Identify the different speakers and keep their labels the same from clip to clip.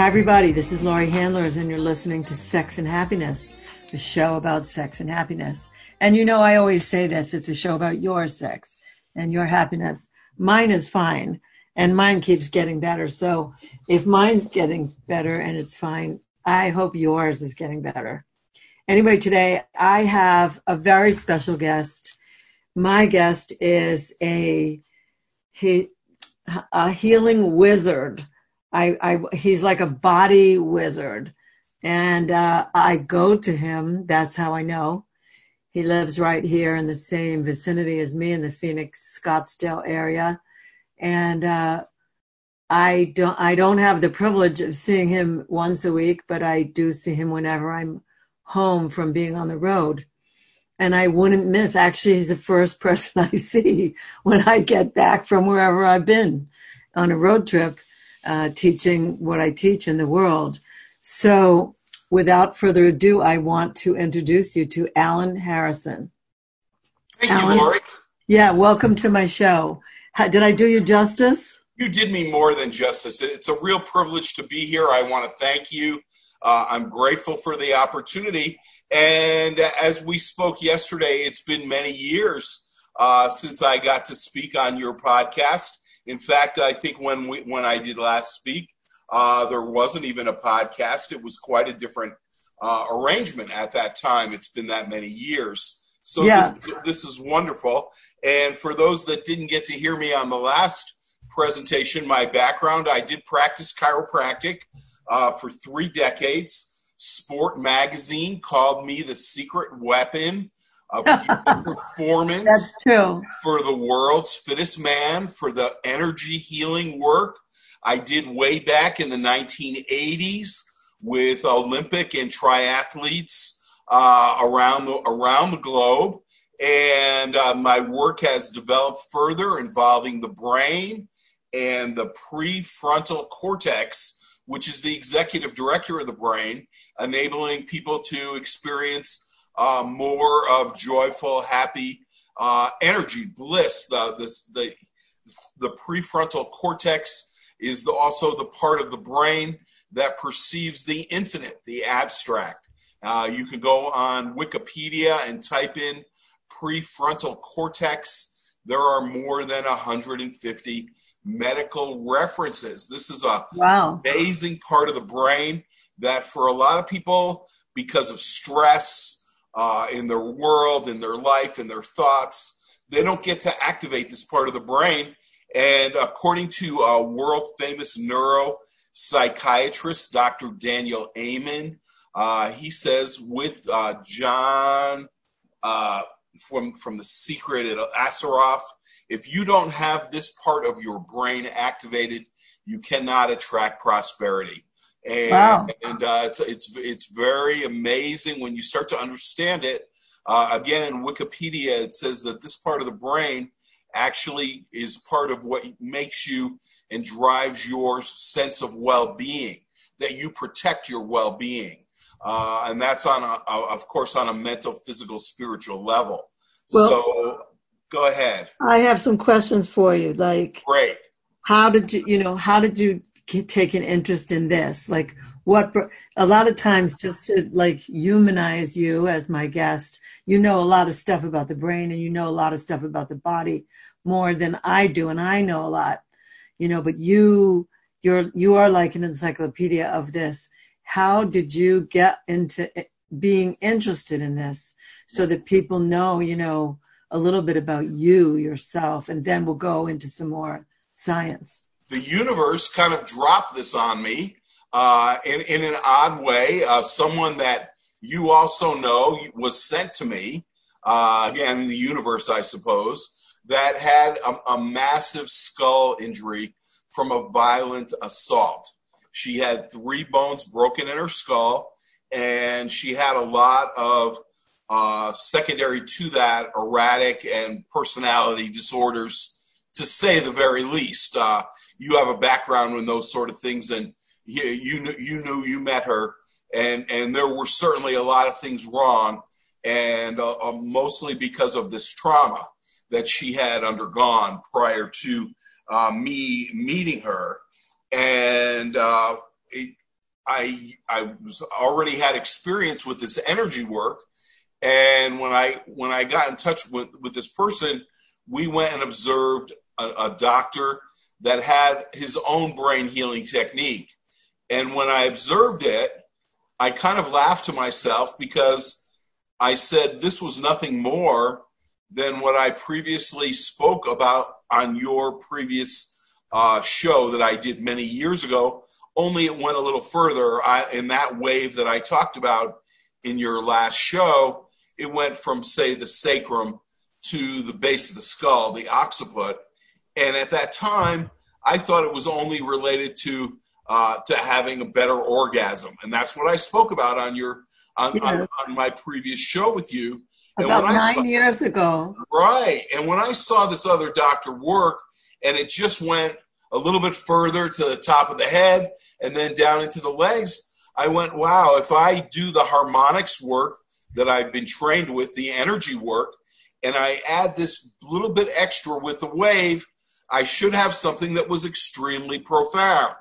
Speaker 1: Hi, everybody. This is Laurie Handlers, and you're listening to Sex and Happiness, the show about sex and happiness. And you know, I always say this it's a show about your sex and your happiness. Mine is fine, and mine keeps getting better. So if mine's getting better and it's fine, I hope yours is getting better. Anyway, today I have a very special guest. My guest is a, he, a healing wizard I, I he's like a body wizard, and uh, I go to him. That's how I know. He lives right here in the same vicinity as me in the Phoenix Scottsdale area, and uh, I don't I don't have the privilege of seeing him once a week, but I do see him whenever I'm home from being on the road. And I wouldn't miss. Actually, he's the first person I see when I get back from wherever I've been on a road trip uh, teaching what I teach in the world. So, without further ado, I want to introduce you to Alan Harrison.
Speaker 2: Thank Alan, you, Laurie.
Speaker 1: Yeah, welcome to my show. How, did I do you justice?
Speaker 2: You did me more than justice. It's a real privilege to be here. I want to thank you. Uh, I'm grateful for the opportunity. And as we spoke yesterday, it's been many years uh, since I got to speak on your podcast. In fact, I think when we, when I did last speak, uh, there wasn't even a podcast. It was quite a different uh, arrangement at that time. It's been that many years. So yeah. this, this is wonderful. And for those that didn't get to hear me on the last presentation, my background, I did practice chiropractic uh, for three decades. Sport magazine called me the secret weapon of performance for the world's fittest man, for the energy healing work I did way back in the 1980s with Olympic and triathletes uh, around the around the globe. And uh, my work has developed further involving the brain and the prefrontal cortex, which is the executive director of the brain, enabling people to experience uh, more of joyful, happy uh, energy, bliss. The, the, the, the prefrontal cortex is the, also the part of the brain that perceives the infinite, the abstract. Uh, you can go on Wikipedia and type in prefrontal cortex. There are more than 150 medical references. This is a wow. amazing part of the brain that for a lot of people, because of stress, uh, in their world, in their life, in their thoughts. They don't get to activate this part of the brain. And according to a world famous neuropsychiatrist, Dr. Daniel Amen, uh, he says with uh, John uh, from, from The Secret at Assaraf, if you don't have this part of your brain activated, you cannot attract prosperity. And, wow. and uh, it's, it's, it's very amazing when you start to understand it. Uh, again, in Wikipedia, it says that this part of the brain actually is part of what makes you and drives your sense of well-being, that you protect your well-being. Uh, and that's on, a, a, of course, on a mental, physical, spiritual level. Well, so go ahead.
Speaker 1: I have some questions for you. Like,
Speaker 2: great.
Speaker 1: How did you, you know, how did you take an interest in this? Like what a lot of times just to like humanize you as my guest you know a lot of stuff about the brain and you know a lot of stuff about the body more than i do and i know a lot you know but you you're you are like an encyclopedia of this. How did you get into eh, being interested in this so that people know you know a little bit about you yourself and then we'll go into some more science
Speaker 2: the universe kind of dropped this on me uh, in, in an odd way. Uh, someone that you also know was sent to me, uh, again, the universe, I suppose, that had a, a massive skull injury from a violent assault. She had three bones broken in her skull, and she had a lot of uh, secondary to that erratic and personality disorders, to say the very least. Uh, you have a background in those sort of things, and you, you knew you knew you met her, and and there were certainly a lot of things wrong, and uh, uh mostly because of this trauma that she had undergone prior to uh, me meeting her, and uh, it, I I was already had experience with this energy work, and when I when I got in touch with with this person, we went and observed a, a doctor that had his own brain healing technique, and when I observed it, I kind of laughed to myself because I said this was nothing more than what I previously spoke about on your previous uh, show that I did many years ago. Only it went a little further. I, in that wave that I talked about in your last show, it went from, say, the sacrum to the base of the skull, the occiput. And at that time, I thought it was only related to uh, to having a better orgasm, and that's what I spoke about on your on, yeah. on, on my previous show with you.
Speaker 1: About nine saw, years ago.
Speaker 2: Right. And when I saw this other doctor work and it just went a little bit further to the top of the head and then down into the legs, I went, wow, if I do the harmonics work that I've been trained with, the energy work, and I add this little bit extra with the wave, I should have something that was extremely profound.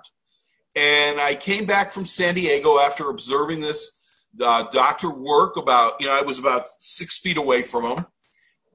Speaker 2: And I came back from San Diego after observing this uh, doctor work about, you know, I was about six feet away from him.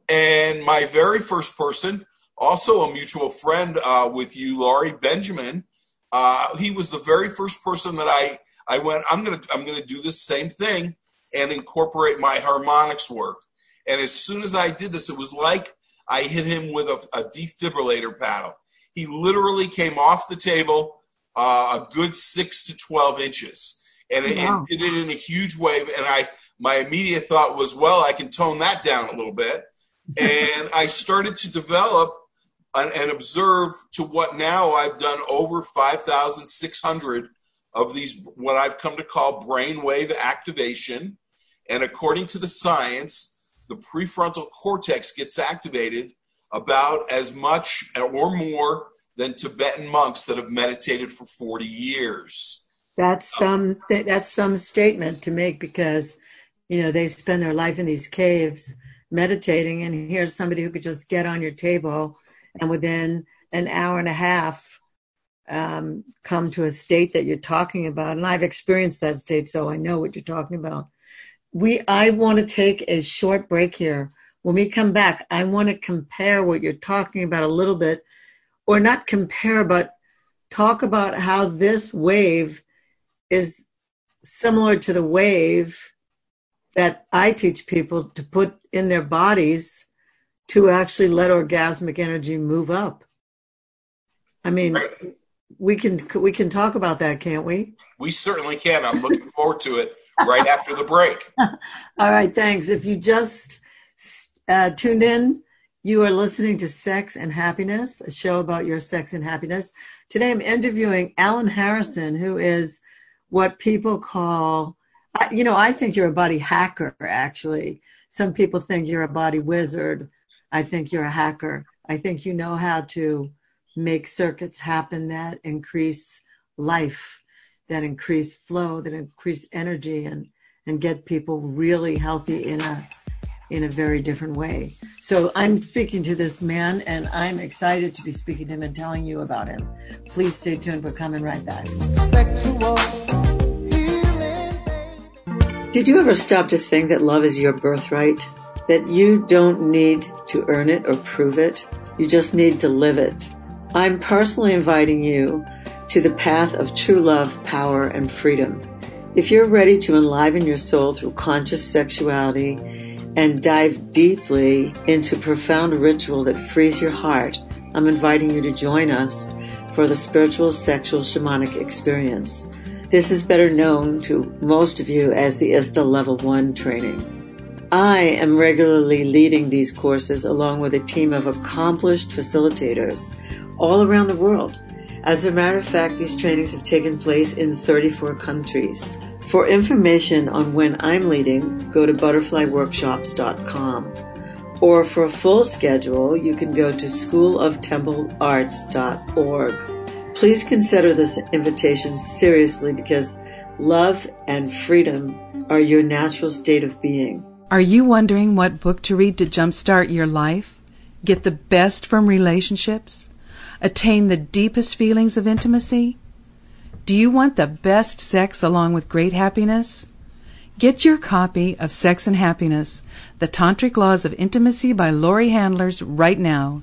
Speaker 2: And my very first person, also a mutual friend uh, with you, Laurie Benjamin, uh, he was the very first person that I, I went, I'm going to, I'm going to do this same thing and incorporate my harmonics work. And as soon as I did this, it was like I hit him with a, a defibrillator paddle. He literally came off the table uh, a good six to 12 inches and it, wow. it did it in a huge wave. And I, my immediate thought was, well, I can tone that down a little bit. and I started to develop and, and observe to what now I've done over 5,600 of these, what I've come to call brainwave activation. And according to the science, the prefrontal cortex gets activated about as much or more than Tibetan monks that have meditated for 40 years.
Speaker 1: That's some th- that's some statement to make because you know they spend their life in these caves meditating, and here's somebody who could just get on your table and within an hour and a half um, come to a state that you're talking about. And I've experienced that state, so I know what you're talking about. We I want to take a short break here. When we come back, I want to compare what you're talking about a little bit, or not compare, but talk about how this wave is similar to the wave that I teach people to put in their bodies to actually let orgasmic energy move up. I mean, right. we can we can talk about that, can't we?
Speaker 2: We certainly can. I'm looking forward to it right after the break.
Speaker 1: All right, thanks. If you just uh, tuned in, you are listening to Sex and Happiness, a show about your sex and happiness. Today, I'm interviewing Alan Harrison, who is what people call, you know, I think you're a body hacker, actually. Some people think you're a body wizard. I think you're a hacker. I think you know how to make circuits happen that increase life, that increase flow, that increase energy, and, and get people really healthy in a in a very different way. So I'm speaking to this man and I'm excited to be speaking to him and telling you about him. Please stay tuned. We're coming right back. Sexual. Did you ever stop to think that love is your birthright? That you don't need to earn it or prove it? You just need to live it. I'm personally inviting you to the path of true love, power, and freedom. If you're ready to enliven your soul through conscious sexuality and dive deeply into profound ritual that frees your heart, I'm inviting you to join us for the spiritual sexual shamanic experience. This is better known to most of you as the ISTA Level 1 training. I am regularly leading these courses along with a team of accomplished facilitators all around the world. As a matter of fact, these trainings have taken place in 34 countries. For information on when I'm leading, go to butterflyworkshops.com. Or for a full schedule, you can go to schooloftemplearts.org. Please consider this invitation seriously because love and freedom are your natural state of being.
Speaker 3: Are you wondering what book to read to jumpstart your life? Get the best from relationships? Attain the deepest feelings of intimacy? Do you want the best sex along with great happiness? Get your copy of Sex and Happiness, The Tantric Laws of Intimacy by Laurie Handlers right now.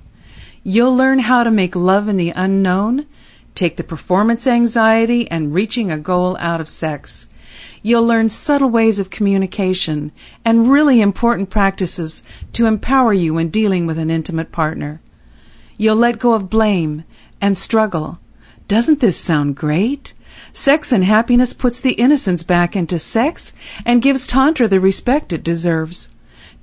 Speaker 3: You'll learn how to make love in the unknown, take the performance anxiety and reaching a goal out of sex. You'll learn subtle ways of communication and really important practices to empower you when dealing with an intimate partner. You'll let go of blame and struggle doesn't this sound great? Sex and happiness puts the innocence back into sex and gives Tantra the respect it deserves.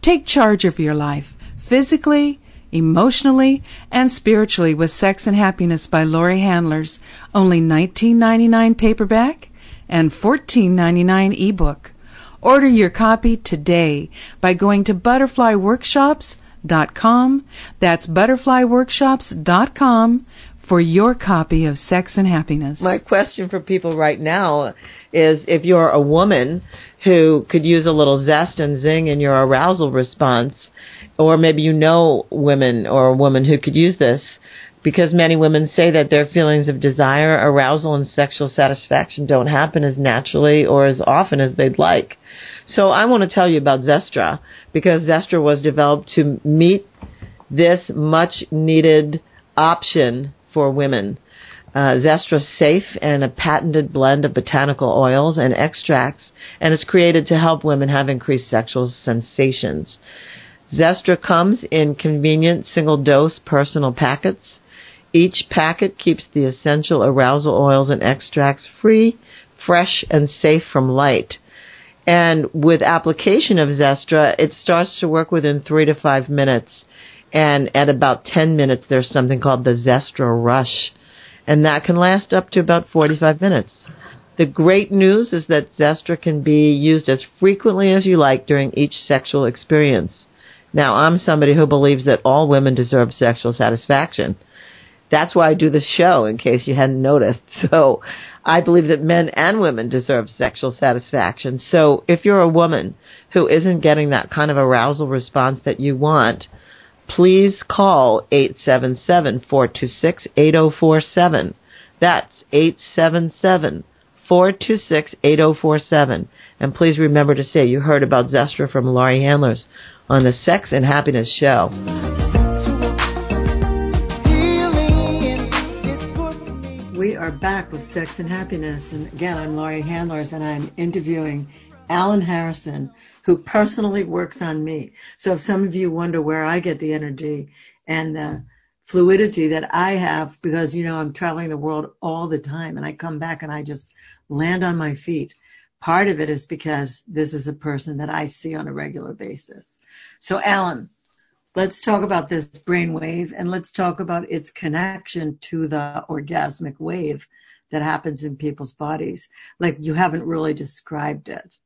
Speaker 3: Take charge of your life, physically, emotionally, and spiritually with Sex and Happiness by Laurie Handlers, only $19.99 paperback and $14.99 ebook. Order your copy today by going to Butterfly butterflyworkshops.com. Dot com that's butterflyworkshops.com for your copy of Sex and Happiness.
Speaker 4: My question for people right now is if you're a woman who could use a little zest and zing in your arousal response, or maybe you know women or a woman who could use this, because many women say that their feelings of desire, arousal, and sexual satisfaction don't happen as naturally or as often as they'd like. So I want to tell you about Zestra, because Zestra was developed to meet this much needed option for women. Uh, Zestra's safe and a patented blend of botanical oils and extracts, and is created to help women have increased sexual sensations. Zestra comes in convenient single dose personal packets. Each packet keeps the essential arousal oils and extracts free, fresh, and safe from light. And with application of Zestra, it starts to work within three to five minutes and at about 10 minutes there's something called the Zestra Rush, and that can last up to about 45 minutes. The great news is that Zestra can be used as frequently as you like during each sexual experience. Now, I'm somebody who believes that all women deserve sexual satisfaction. That's why I do this show, in case you hadn't noticed. So, I believe that men and women deserve sexual satisfaction. So, if you're a woman who isn't getting that kind of arousal response that you want, please call 877-426-8047. That's 877-426-8047. And please remember to say you heard about Zestra from Laurie Handlers on the Sex and Happiness Show.
Speaker 1: Are back with Sex and Happiness. And again, I'm Laurie Handlers and I'm interviewing Alan Harrison, who personally works on me. So if some of you wonder where I get the energy and the fluidity that I have, because, you know, I'm traveling the world all the time and I come back and I just land on my feet. Part of it is because this is a person that I see on a regular basis. So, Alan, let's talk about this brain wave and let's talk about its connection to the orgasmic wave that happens in people's bodies. Like you haven't really described it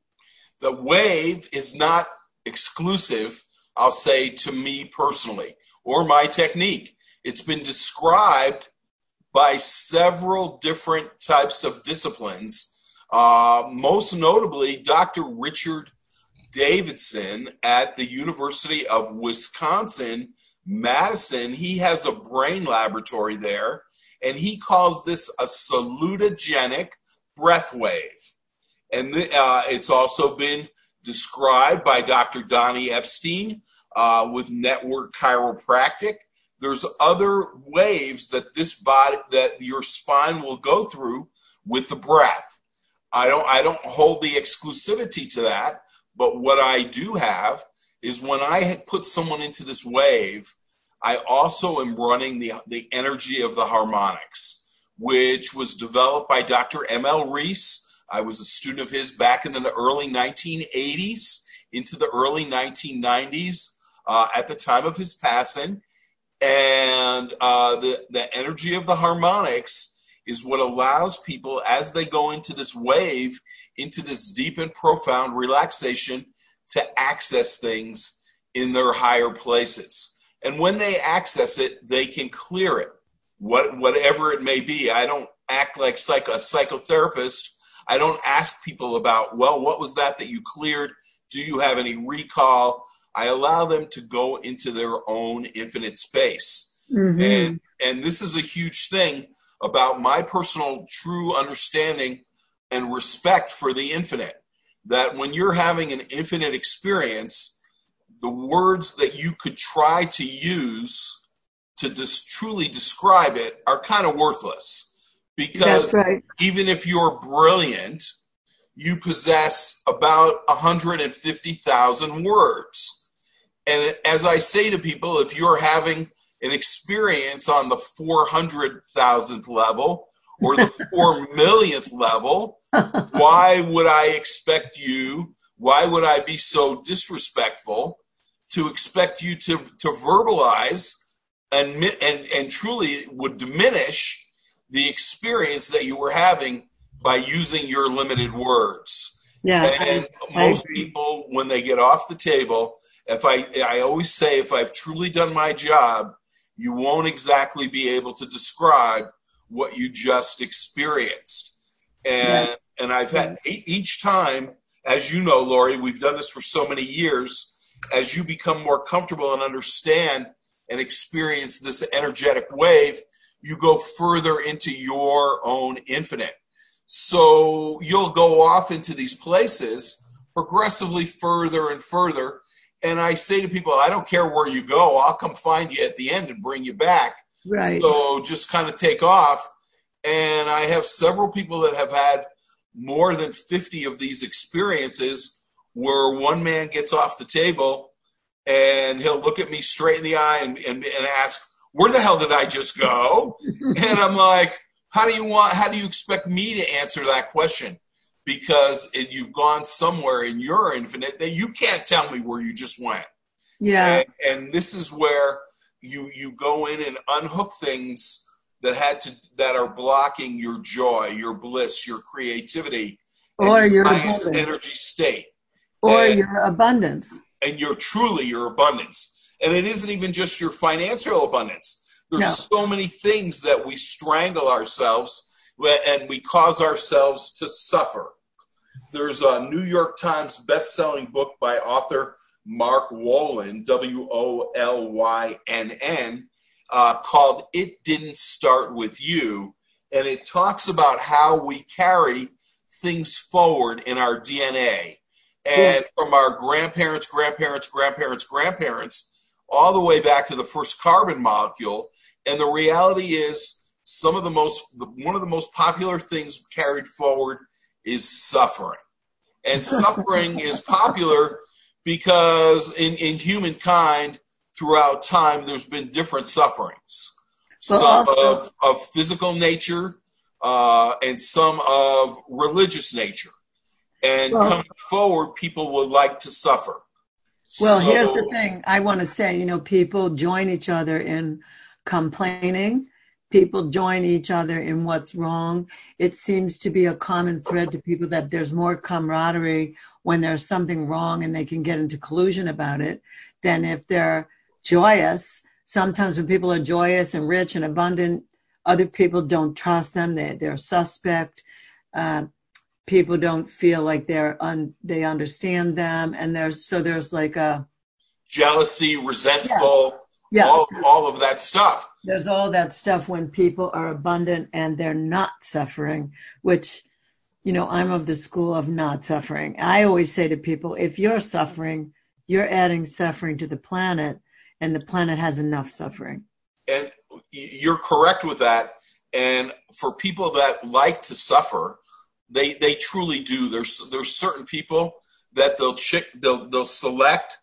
Speaker 2: the wave is not exclusive, I'll say, to me personally or my technique. It's been described by several different types of disciplines, uh, most notably Dr. Richard Davidson at the University of Wisconsin Madison. He has a brain laboratory there, and he calls this a salutogenic breath wave. And uh, it's also been described by Dr. Donnie Epstein uh, with Network Chiropractic. There's other waves that this body, that your spine will go through with the breath. I don't, I don't hold the exclusivity to that, but what I do have is when I put someone into this wave, I also am running the, the energy of the harmonics, which was developed by Dr. M.L. Rees I was a student of his back in the early 1980s into the early 1990s uh, at the time of his passing. And uh, the, the energy of the harmonics is what allows people, as they go into this wave, into this deep and profound relaxation to access things in their higher places. And when they access it, they can clear it, what, whatever it may be. I don't act like psych, a psychotherapist. I don't ask people about, well, what was that that you cleared? Do you have any recall? I allow them to go into their own infinite space. Mm-hmm. And, and this is a huge thing about my personal true understanding and respect for the infinite. That when you're having an infinite experience, the words that you could try to use to just truly describe it are kind of worthless. Because right. even if you're brilliant, you possess about 150,000 words. And as I say to people, if you're having an experience on the 400,000th level or the 4 millionth level, why would I expect you? Why would I be so disrespectful to expect you to, to verbalize and, and, and truly would diminish the experience that you were having by using your limited words? Yeah. And I, most I people, when they get off the table, if I, I always say, if I've truly done my job, you won't exactly be able to describe what you just experienced. And yes. and I've had each time, as you know, Laurie, we've done this for so many years. As you become more comfortable and understand and experience this energetic wave, you go further into your own infinite. So you'll go off into these places progressively further and further and I say to people, I don't care where you go, I'll come find you at the end and bring you back. Right. So just kind of take off. And I have several people that have had more than 50 of these experiences where one man gets off the table and he'll look at me straight in the eye and, and, and ask, Where the hell did I just go? and I'm like, How do you want, how do you expect me to answer that question? because it, you've gone somewhere in your infinite that you can't tell me where you just went. Yeah. And, and, this is where you you go in and unhook things that had to that are blocking your joy, your bliss, your creativity,
Speaker 1: or your,
Speaker 2: highest energy state,
Speaker 1: or and, your abundance,
Speaker 2: and you're truly your abundance. And it isn't even just your financial abundance. There's no. so many things that we strangle ourselves and we cause ourselves to suffer. There's a New York Times best-selling book by author Mark Wolynn, W O L Y N N, uh, called "It Didn't Start with You," and it talks about how we carry things forward in our DNA, and yeah. from our grandparents, grandparents, grandparents, grandparents, all the way back to the first carbon molecule. And the reality is some of the most one of the most popular things carried forward is suffering and suffering is popular because in, in humankind throughout time there's been different sufferings. Some of, of physical nature uh, and some of religious nature. And well, coming forward people would like to suffer.
Speaker 1: Well so, here's the thing i want to say you know people join each other in complaining. People join each other in what's wrong. It seems to be a common thread to people that there's more camaraderie when there's something wrong and they can get into collusion about it than if they're joyous. Sometimes when people are joyous and rich and abundant, other people don't trust them. They, they're suspect. Uh, people don't feel like they're un, they understand them, and there's so there's like a
Speaker 2: jealousy, resentful yeah. all, all of that stuff.
Speaker 1: There's all that stuff when people are abundant and they're not suffering, which, you know, I'm of the school of not suffering. I always say to people, if you're suffering, you're adding suffering to the planet, and the planet has enough suffering.
Speaker 2: And you're correct with that. And for people that like to suffer, they they truly do. There's there's certain people that they'll chick they'll they'll select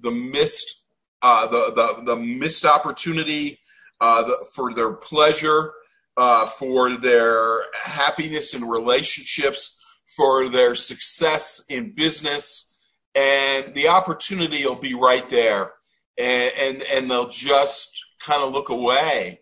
Speaker 2: the missed uh, the, the, the missed opportunity uh, the, for their pleasure, uh, for their happiness in relationships, for their success in business, and the opportunity will be right there, and and, and they'll just kind of look away,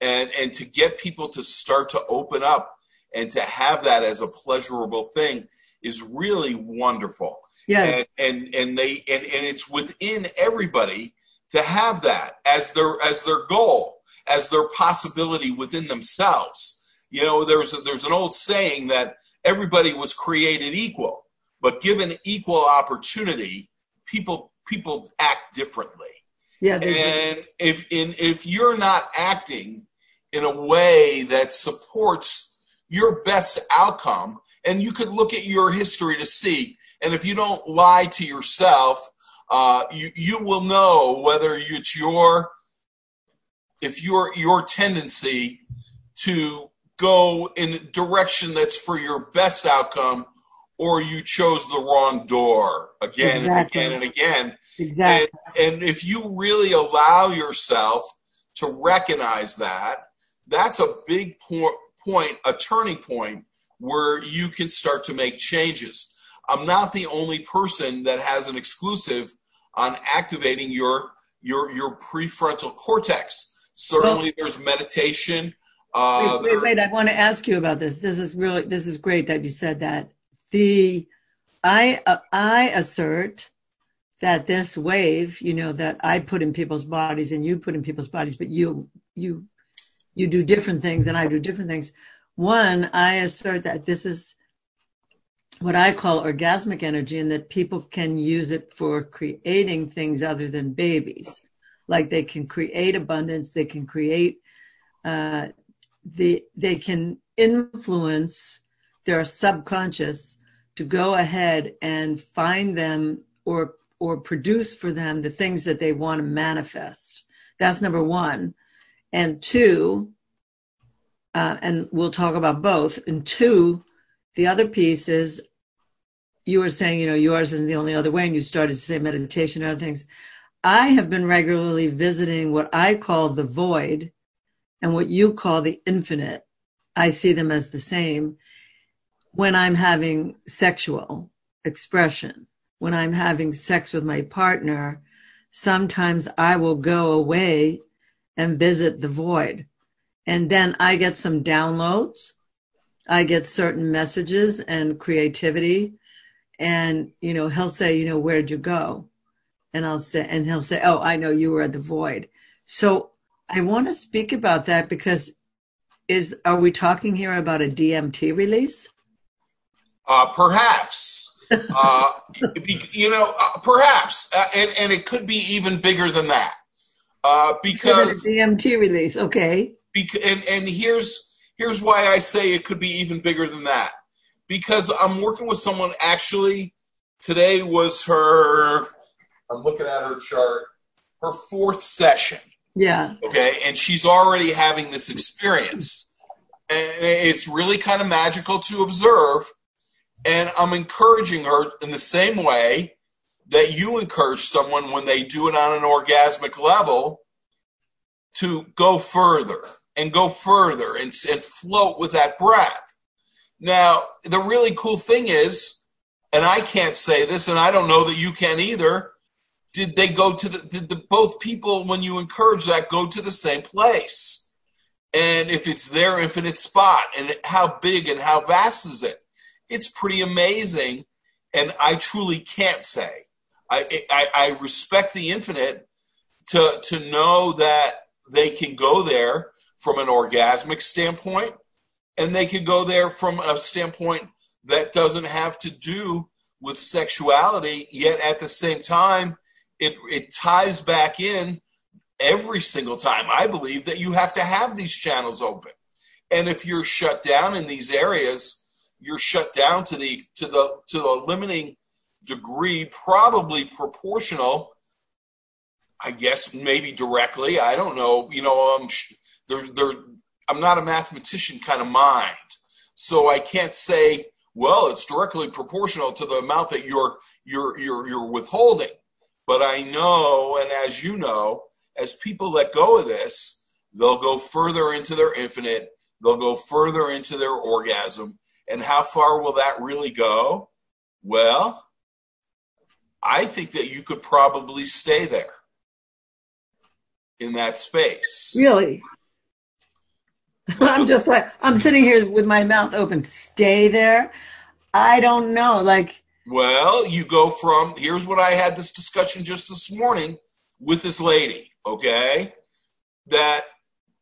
Speaker 2: and and to get people to start to open up and to have that as a pleasurable thing is really wonderful.
Speaker 1: Yes.
Speaker 2: And, and and they and, and it's within everybody to have that as their as their goal, as their possibility within themselves. You know, there's a, there's an old saying that everybody was created equal, but given equal opportunity, people people act differently.
Speaker 1: Yeah. they do.
Speaker 2: And if in if you're not acting in a way that supports your best outcome, and you could look at your history to see, and if you don't lie to yourself, uh, you you will know whether it's your if your your tendency to go in a direction that's for your best outcome or you chose the wrong door again
Speaker 1: Exactly.
Speaker 2: and again and again
Speaker 1: Exactly.
Speaker 2: and, and if you really allow yourself to recognize that, that's a big po- point, a turning point where you can start to make changes. I'm not the only person that has an exclusive on activating your your your prefrontal cortex. Certainly, there's meditation. Uh,
Speaker 1: wait, wait, wait. I want to ask you about this. This is really, this is great that you said that. The, I, uh, I assert that this wave, you know, that I put in people's bodies and you put in people's bodies, but you, you, you do different things and I do different things. One, I assert that this is what I call orgasmic energy and that people can use it for creating things other than babies. Like they can create abundance, they can create, uh, the, they can influence their subconscious to go ahead and find them or or produce for them the things that they want to manifest. That's number one. And two, uh, and we'll talk about both. And two, the other piece is you were saying, you know, yours isn't the only other way, and you started to say meditation and other things. I have been regularly visiting what I call the void and what you call the infinite. I see them as the same when I'm having sexual expression. When I'm having sex with my partner, sometimes I will go away and visit the void. And then I get some downloads. I get certain messages and creativity. And, you know, he'll say, you know, where'd you go? And I'll say, and he'll say, oh, I know you were at the void. So I want to speak about that because is, are we talking here about a DMT release?
Speaker 2: Uh, perhaps. uh, be- you know, uh, perhaps. Uh, and, and it could be even bigger than that. Uh, because,
Speaker 1: DMT release. Okay.
Speaker 2: bec- and, and here's, here's why I say it could be even bigger than that. Because I'm working with someone actually, today was her, I'm looking at her chart, her fourth session.
Speaker 1: Yeah.
Speaker 2: okay and she's already having this experience and it's really kind of magical to observe and i'm encouraging her in the same way that you encourage someone when they do it on an orgasmic level to go further and go further and, and float with that breath. Now the really cool thing is and i can't say this and i don't know that you can either did they go to the did the both people when you encourage that go to the same place? And if it's their infinite spot and how big and how vast is it it's pretty amazing and i truly can't say i i, I respect the infinite to to know that they can go there from an orgasmic standpoint and they can go there from a standpoint that doesn't have to do with sexuality yet at the same time it, it ties back in every single time. I believe that you have to have these channels open. And if you're shut down in these areas, you're shut down to the to the to the limiting degree, probably proportional. I guess maybe directly. I don't know. You know, um, I'm they're, they're, I'm not a mathematician kind of mind, so I can't say. Well, it's directly proportional to the amount that you're you're you're you're withholding. But I know, and as you know, as people let go of this, they'll go further into their infinite, they'll go further into their orgasm. And how far will that really go? Well, I think that you could probably stay there in that space.
Speaker 1: Really? I'm just like, I'm sitting here with my mouth open. Stay there. I don't know. Like,
Speaker 2: well, you go from here's what I had this discussion just this morning with this lady, okay? That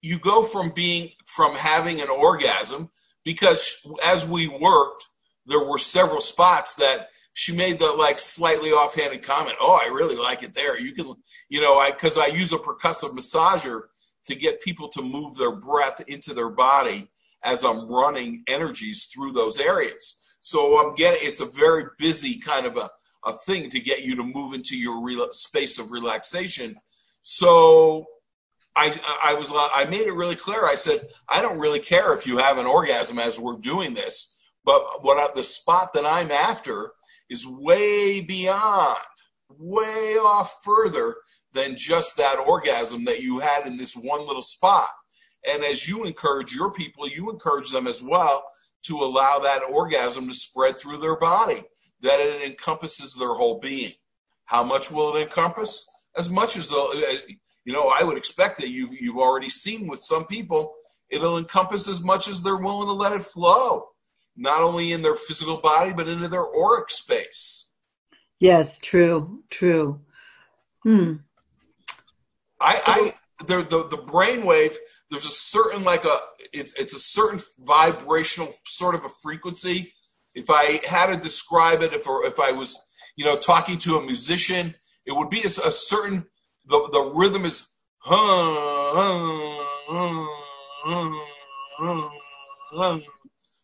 Speaker 2: you go from being from having an orgasm because as we worked, there were several spots that she made the like slightly offhanded comment. Oh, I really like it there. You can, you know, I because I use a percussive massager to get people to move their breath into their body as I'm running energies through those areas. So I'm getting it's a very busy kind of a, a thing to get you to move into your re- space of relaxation. So I, I was uh, I made it really clear. I said I don't really care if you have an orgasm as we're doing this, but what I, the spot that I'm after is way beyond, way off further than just that orgasm that you had in this one little spot. And as you encourage your people, you encourage them as well to allow that orgasm to spread through their body, that it encompasses their whole being. How much will it encompass? As much as the, you know, I would expect that you've you've already seen with some people, it'll encompass as much as they're willing to let it flow, not only in their physical body but into their auric space.
Speaker 1: Yes, true, true. Hmm.
Speaker 2: I, so, I the the the brainwave there's a certain like a it's it's a certain vibrational sort of a frequency. If I had to describe it, if or if I was you know talking to a musician, it would be a, a certain the the rhythm is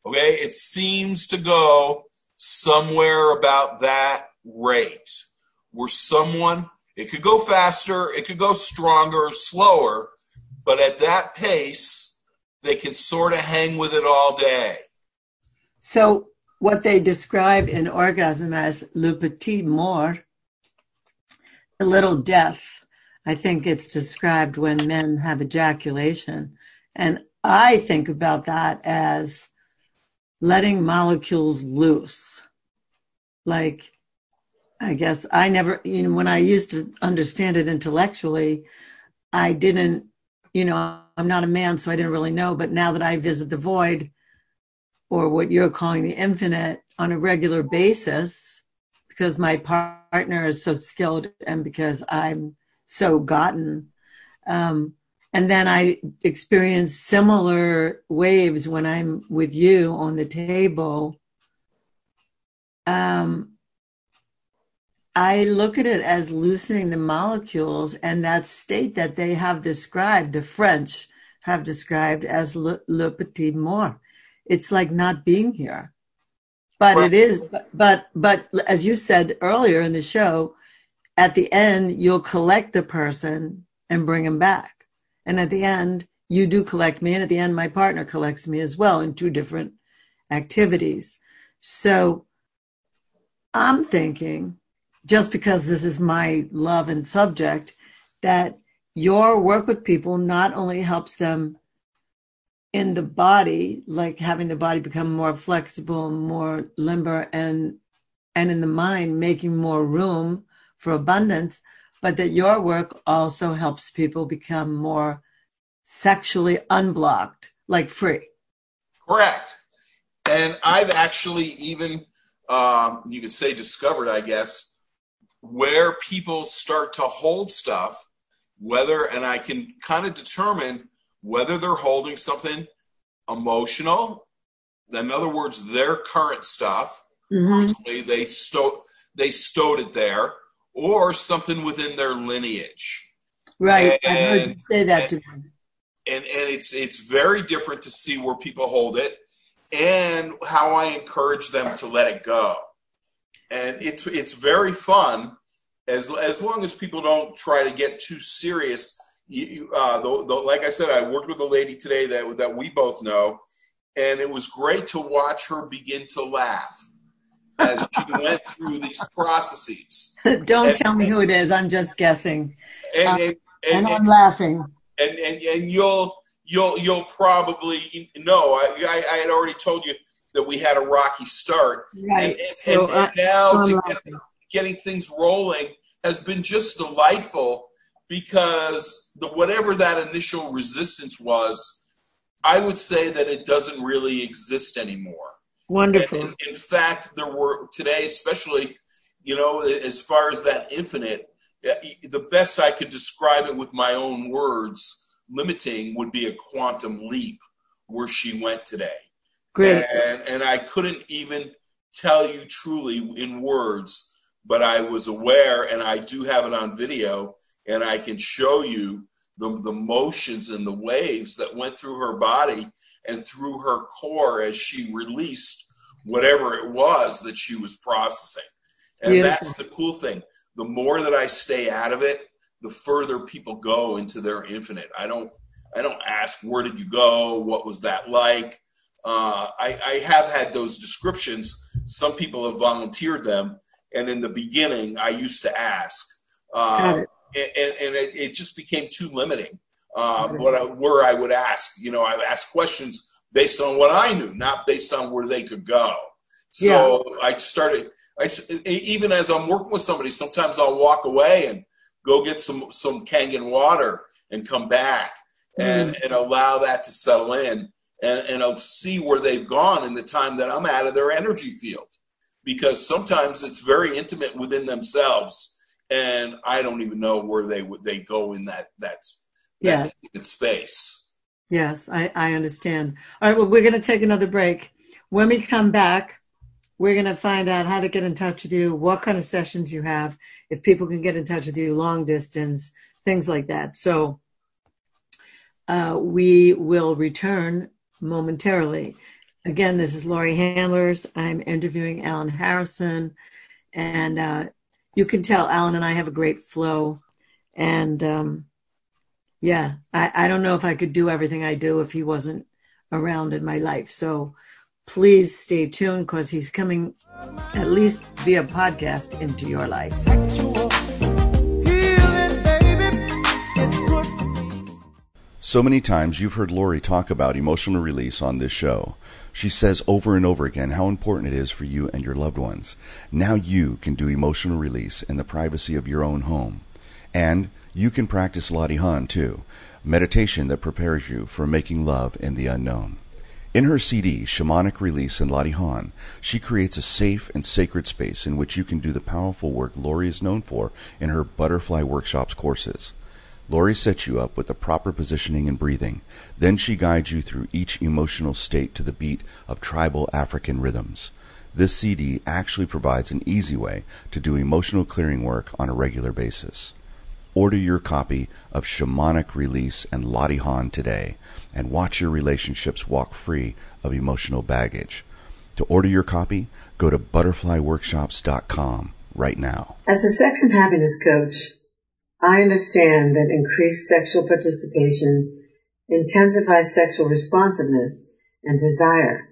Speaker 2: okay. It seems to go somewhere about that rate, where someone it could go faster, it could go stronger, or slower but at that pace, they can sort of hang with it all day.
Speaker 1: So, what they describe in orgasm as le petit mort, a little death, I think it's described when men have ejaculation. And I think about that as letting molecules loose. Like, I guess I never, you know, when I used to understand it intellectually, I didn't you know, I'm not a man, so I didn't really know. But now that I visit the void, or what you're calling the infinite, on a regular basis, because my partner is so skilled and because I'm so gotten, um, and then I experience similar waves when I'm with you on the table. Um, I look at it as loosening the molecules and that state that they have described, the French have described as le, le petit mort. It's like not being here. But it is, but, but, but as you said earlier in the show, at the end, you'll collect the person and bring him back. And at the end, you do collect me. And at the end, my partner collects me as well in two different activities. So I'm thinking just because this is my love and subject, that your work with people not only helps them in the body, like having the body become more flexible, more limber, and and in the mind, making more room for abundance, but that your work also helps people become more sexually unblocked, like free.
Speaker 2: Correct. And I've actually even, um, you could say, discovered, I guess, where people start to hold stuff, whether, and I can kind of determine whether they're holding something emotional, in other words, their current stuff, mm-hmm. they they stowed it there, or something within their lineage.
Speaker 1: Right. And, I heard you say that and, to me.
Speaker 2: And, and it's, it's very different to see where people hold it and how I encourage them to let it go and it's it's very fun as as long as people don't try to get too serious. You, uh, the, the, like I said, I worked with a lady today that that we both know, and it was great to watch her begin to laugh as she went through these processes.
Speaker 1: Don't and, tell me who it is. I'm just guessing. And, um, and, and I'm laughing.
Speaker 2: And, and and you'll you'll you'll probably know. I, I, I had already told you that we had a rocky start.
Speaker 1: Right.
Speaker 2: And, so, and now so get, getting things rolling has been just delightful because the whatever that initial resistance was, I would say that it doesn't really exist anymore.
Speaker 1: Wonderful.
Speaker 2: And in, fact, there were today, especially, you know, as far as that infinite, the best I could describe it with my own words, limiting would be a quantum leap where she went today.
Speaker 1: Great.
Speaker 2: And, and I couldn't even tell you truly in words, but I was aware, and I do have it on video, and I can show you the, the motions and the waves that went through her body and through her core as she released whatever it was that she was processing. And Beautiful. that's the cool thing. The more that I stay out of it, the further people go into their infinite. I don't I don't ask where did you go, what was that like. Uh, I, I have had those descriptions. Some people have volunteered them, and in the beginning, I used to ask, uh, and, and it, it, just became too limiting. Um, what I, where I would ask, you know, I asked questions based on what I knew, not based on where they could go. So yeah. I started. I even as I'm working with somebody, sometimes I'll walk away and go get some some Kangen water and come back and mm. and allow that to settle in and and I'll see where they've gone in the time that I'm out of their energy field because sometimes it's very intimate within themselves and I don't even know where they would they go in that that's yeah. space.
Speaker 1: Yes, I, I understand. All right, well, we're going to take another break. When we come back, we're going to find out how to get in touch with you, what kind of sessions you have, if people can get in touch with you, long distance, things like that. So uh, we will return momentarily. Again, this is Laurie Handlers. I'm interviewing Alan Harrison. And uh, you can tell Alan and I have a great flow. And um, yeah, I, I don't know if I could do everything I do if he wasn't around in my life. So please stay tuned because he's coming at least via podcast into your life.
Speaker 5: So many times you've heard Laurie talk about emotional release on this show. She says over and over again how important it is for you and your loved ones. Now you can do emotional release in the privacy of your own home. And you can practice Latihan too, meditation that prepares you for making love in the unknown. In her CD, Shamanic Release and Latihan, she creates a safe and sacred space in which you can do the powerful work Laurie is known for in her Butterfly Workshops courses. Laurie sets you up with the proper positioning and breathing. Then she guides you through each emotional state to the beat of tribal African rhythms. This CD actually provides an easy way to do emotional clearing work on a regular basis. Order your copy of Shamanic Release and Latihan today and watch your relationships walk free of emotional baggage. To order your copy, go to butterflyworkshops.com right now.
Speaker 1: As a sex and happiness coach, I understand that increased sexual participation intensifies sexual responsiveness and desire,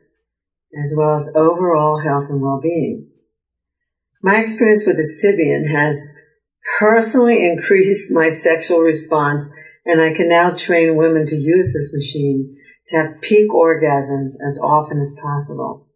Speaker 1: as well as overall health and well-being. My experience with the Sybian has personally increased my sexual response and I can now train women to use this machine to have peak orgasms as often as possible.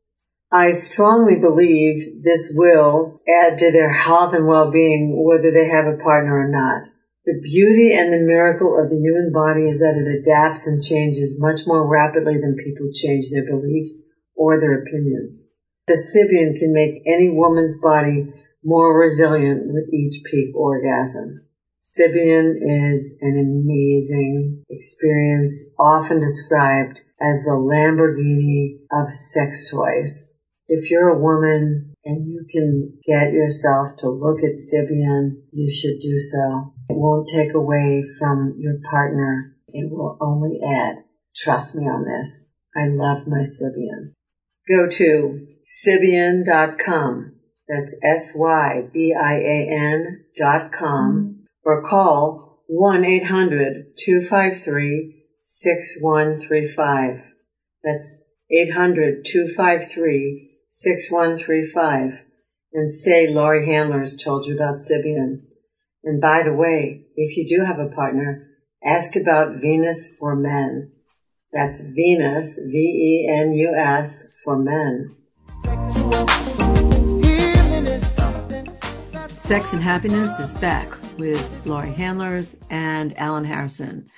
Speaker 1: I strongly believe this will add to their health and well-being whether they have a partner or not. The beauty and the miracle of the human body is that it adapts and changes much more rapidly than people change their beliefs or their opinions. The Sybian can make any woman's body more resilient with each peak orgasm. Sybian is an amazing experience, often described as the Lamborghini of sex toys. If you're a woman and you can get yourself to look at Sybian, you should do so. It won't take away from your partner. It will only add. Trust me on this. I love my Sybian. Go to Sybian.com that's S-Y-B-I-A-N dot com mm-hmm. or call 1-800-253-6135. That's 800-253-6135 and say Laurie Handlers told you about Sybian. And by the way, if you do have a partner, ask about Venus for Men. That's Venus, V-E-N-U-S, for men. Sex and Happiness is back with Laurie Handlers and Alan Harrison.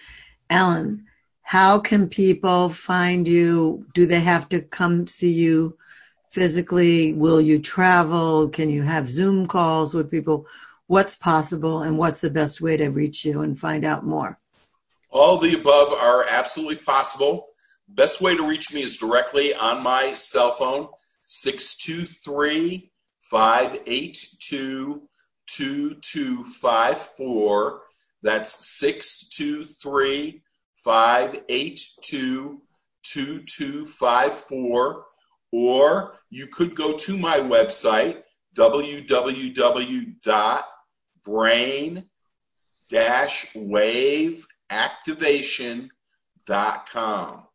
Speaker 1: Alan, how can people find you? Do they have to come see you physically? Will you travel? Can you have Zoom calls with people? What's possible and what's the best way to reach you and find out more?
Speaker 2: All the above are absolutely possible. Best way to reach me is directly on my cell phone, 623 582 2254. That's 623 582 2254. Or you could go to my website, www.brain-waveactivation.com.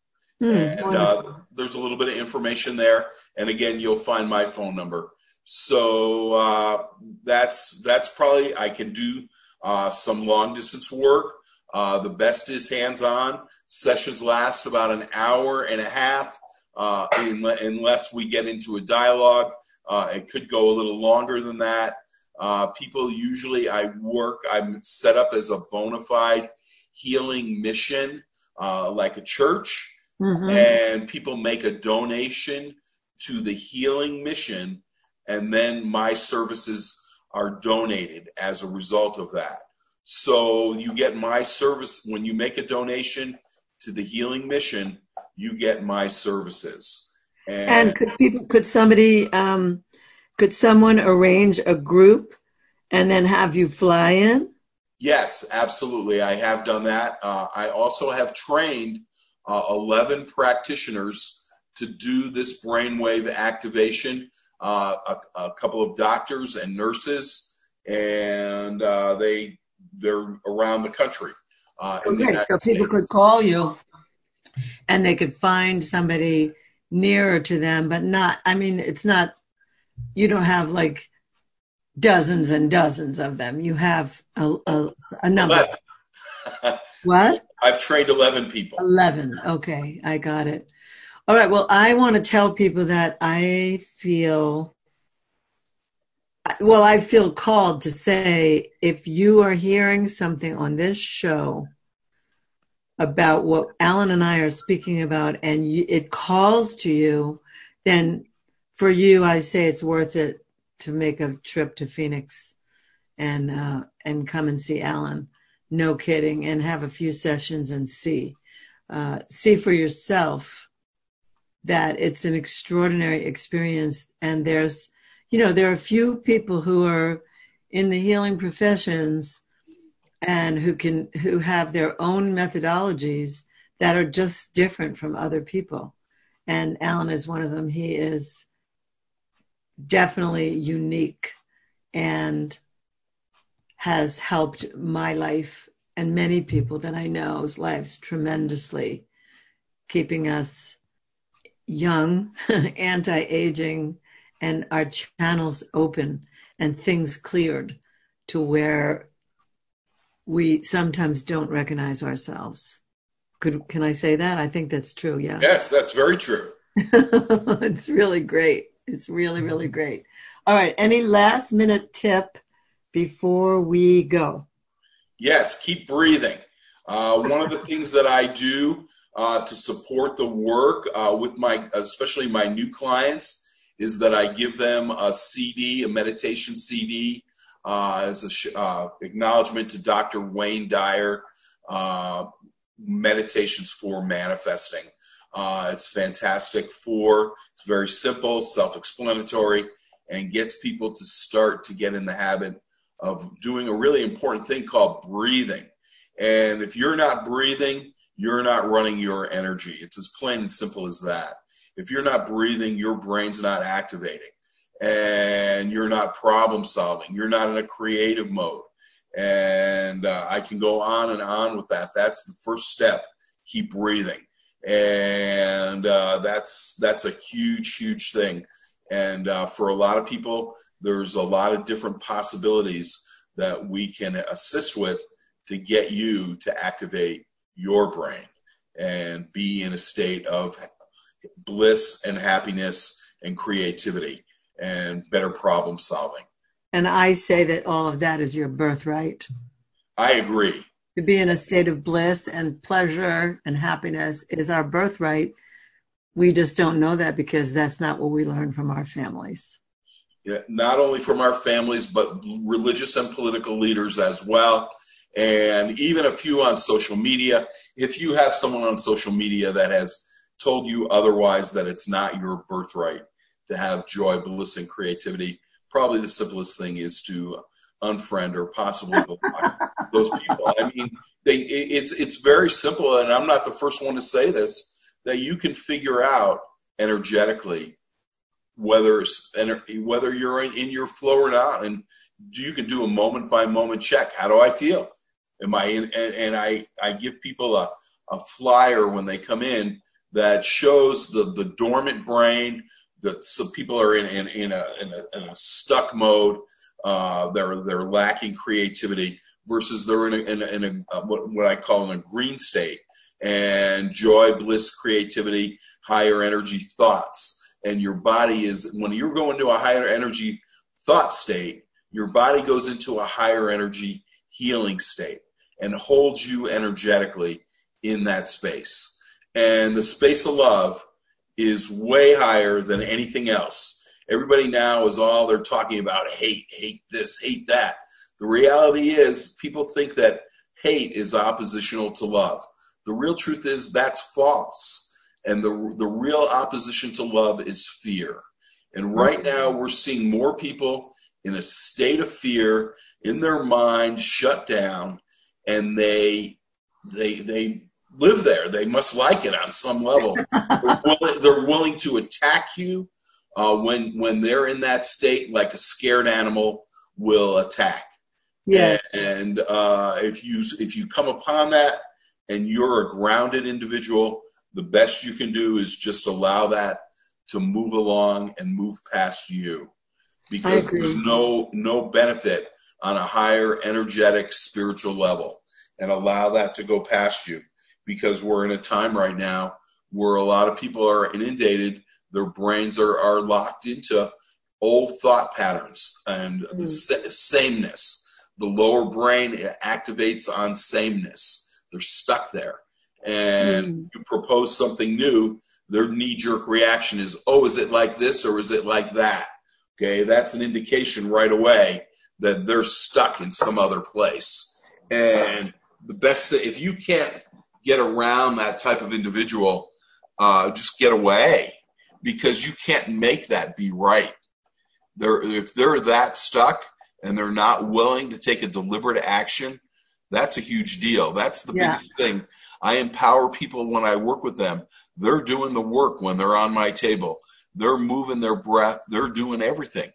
Speaker 2: Mm, and uh, there's a little bit of information there. And again, you'll find my phone number. So uh, that's that's probably I can do uh, some long distance work. Uh, the best is hands on. Sessions last about an hour and a half, uh, unless we get into a dialogue. Uh, it could go a little longer than that. Uh, people usually, I work, I'm set up as a bona fide healing mission, uh, like a church, mm-hmm. and people make a donation to the healing mission, and then my services are donated as a result of that. So you get my service when you make a donation to the healing mission, you get my services.
Speaker 1: And, and could people, could somebody, um, could someone arrange a group and then have you fly in?
Speaker 2: Yes, absolutely. I have done that. Uh, I also have trained uh, 11 practitioners to do this brainwave activation. Uh, a, a, couple of doctors and nurses, and uh, they they're around the country.
Speaker 1: Uh, okay, so people could call you, and they could find somebody nearer to them, but not. I mean, it's not. You don't have like dozens and dozens of them. You have a, a, a number. what?
Speaker 2: I've trained 11 people.
Speaker 1: 11. Okay, I got it. All right. Well, I want to tell people that I feel, well, I feel called to say if you are hearing something on this show about what Alan and I are speaking about and it calls to you, then for you, I say it's worth it to make a trip to Phoenix and uh, and come and see Alan. No kidding, and have a few sessions and see uh, see for yourself that it's an extraordinary experience. And there's, you know, there are a few people who are in the healing professions and who can who have their own methodologies that are just different from other people. And Alan is one of them. He is definitely unique and has helped my life and many people that I know's lives tremendously, keeping us young, anti aging, and our channels open and things cleared to where we sometimes don't recognize ourselves. Could can I say that? I think that's true. Yeah.
Speaker 2: Yes, that's very true.
Speaker 1: it's really great. It's really, really great. All right. Any last minute tip before we go?
Speaker 2: Yes, keep breathing. Uh, one of the things that I do uh, to support the work uh, with my, especially my new clients, is that I give them a CD, a meditation CD, uh, as a sh- uh, acknowledgement to Dr. Wayne Dyer, uh, Meditations for Manifesting. Uh, it's fantastic for, it's very simple, self explanatory, and gets people to start to get in the habit of doing a really important thing called breathing. And if you're not breathing, you're not running your energy. It's as plain and simple as that. If you're not breathing, your brain's not activating and you're not problem solving. You're not in a creative mode. And uh, I can go on and on with that. That's the first step. Keep breathing and uh, that's that's a huge huge thing and uh, for a lot of people there's a lot of different possibilities that we can assist with to get you to activate your brain and be in a state of bliss and happiness and creativity and better problem solving
Speaker 1: and i say that all of that is your birthright
Speaker 2: i agree
Speaker 1: to be in a state of bliss and pleasure and happiness is our birthright we just don't know that because that's not what we learn from our families.
Speaker 2: Yeah, not only from our families, but religious and political leaders as well. And even a few on social media. If you have someone on social media that has told you otherwise, that it's not your birthright to have joy, bliss, and creativity, probably the simplest thing is to unfriend or possibly block those people. I mean, they, it's it's very simple, and I'm not the first one to say this. That you can figure out energetically whether it's whether you're in, in your flow or not, and you can do a moment by moment check. How do I feel? Am I in? And, and I I give people a a flyer when they come in that shows the the dormant brain that some people are in in, in, a, in a, in a stuck mode. Uh, they're they're lacking creativity versus they're in a, in, a, in a uh, what, what I call in a green state and joy, bliss, creativity, higher energy thoughts and your body is when you're going to a higher energy thought state your body goes into a higher energy healing state and holds you energetically in that space. And the space of love is way higher than anything else. Everybody now is all they're talking about hate hate this hate that. The reality is people think that hate is oppositional to love. The real truth is that's false. And the, the real opposition to love is fear. And right now, we're seeing more people in a state of fear, in their mind, shut down, and they they they live there. They must like it on some level. they're, willing, they're, willing, to attack you uh, when when they're in that state, like a scared animal will attack.
Speaker 1: Yeah.
Speaker 2: And, and uh, if you if you come upon that and you're a grounded individual, the best you can do is just allow that to move along and move past you because there's no no benefit on a higher energetic spiritual level and allow that to go past you because we're in a time right now where a lot of people are inundated their brains are, are locked into old thought patterns and mm. the sameness the lower brain activates on sameness they're stuck there and mm. you propose something new, their knee jerk reaction is, oh, is it like this or is it like that? Okay, that's an indication right away that they're stuck in some other place. And the best thing, if you can't get around that type of individual, uh, just get away because you can't make that be right. They're, if they're that stuck and they're not willing to take a deliberate action, that's a huge deal. That's the yeah. biggest thing I empower people when I work with them. They're doing the work when they're on my table. They're moving their breath. They're doing everything.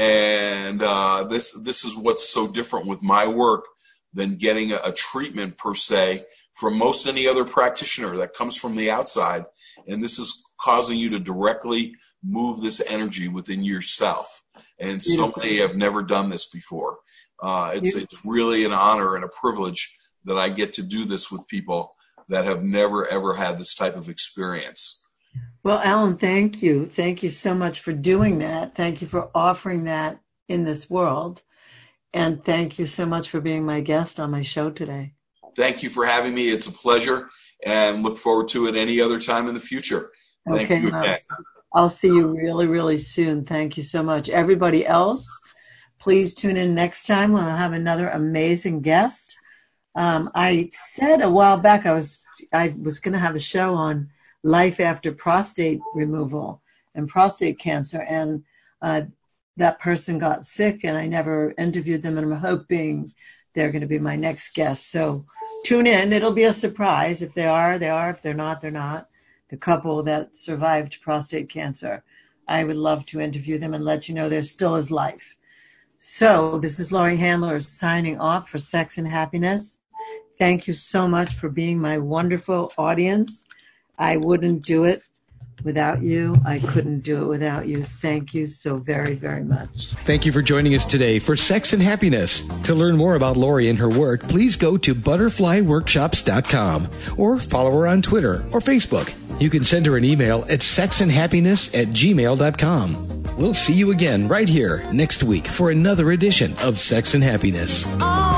Speaker 2: And uh, this this is what's so different with my work than getting a, a treatment per se from most any other practitioner that comes from the outside. And this is causing you to directly move this energy within yourself. And so many have never done this before. Uh, it's it's really an honor and a privilege that I get to do this with people that have never ever had this type of experience.
Speaker 1: Well, Alan, thank you. Thank you so much for doing that. Thank you for offering that in this world. And thank you so much for being my guest on my show today.
Speaker 2: Thank you for having me. It's a pleasure and look forward to it any other time in the future. Thank
Speaker 1: okay, I'll, I'll see you really, really soon. Thank you so much. Everybody else, please tune in next time when I'll have another amazing guest. Um, I said a while back I was I was going to have a show on life after prostate removal and prostate cancer, and uh, that person got sick, and I never interviewed them, and I'm hoping they're going to be my next guest. So tune in; it'll be a surprise. If they are, they are. If they're not, they're not. The couple that survived prostate cancer, I would love to interview them and let you know there still is life. So this is Laurie Handler signing off for Sex and Happiness. Thank you so much for being my wonderful audience. I wouldn't do it without you. I couldn't do it without you. Thank you so very, very much.
Speaker 6: Thank you for joining us today for Sex and Happiness. To learn more about Laurie and her work, please go to butterflyworkshops.com or follow her on Twitter or Facebook. You can send her an email at sexandhappiness at gmail.com. We'll see you again right here next week for another edition of Sex and Happiness. Oh.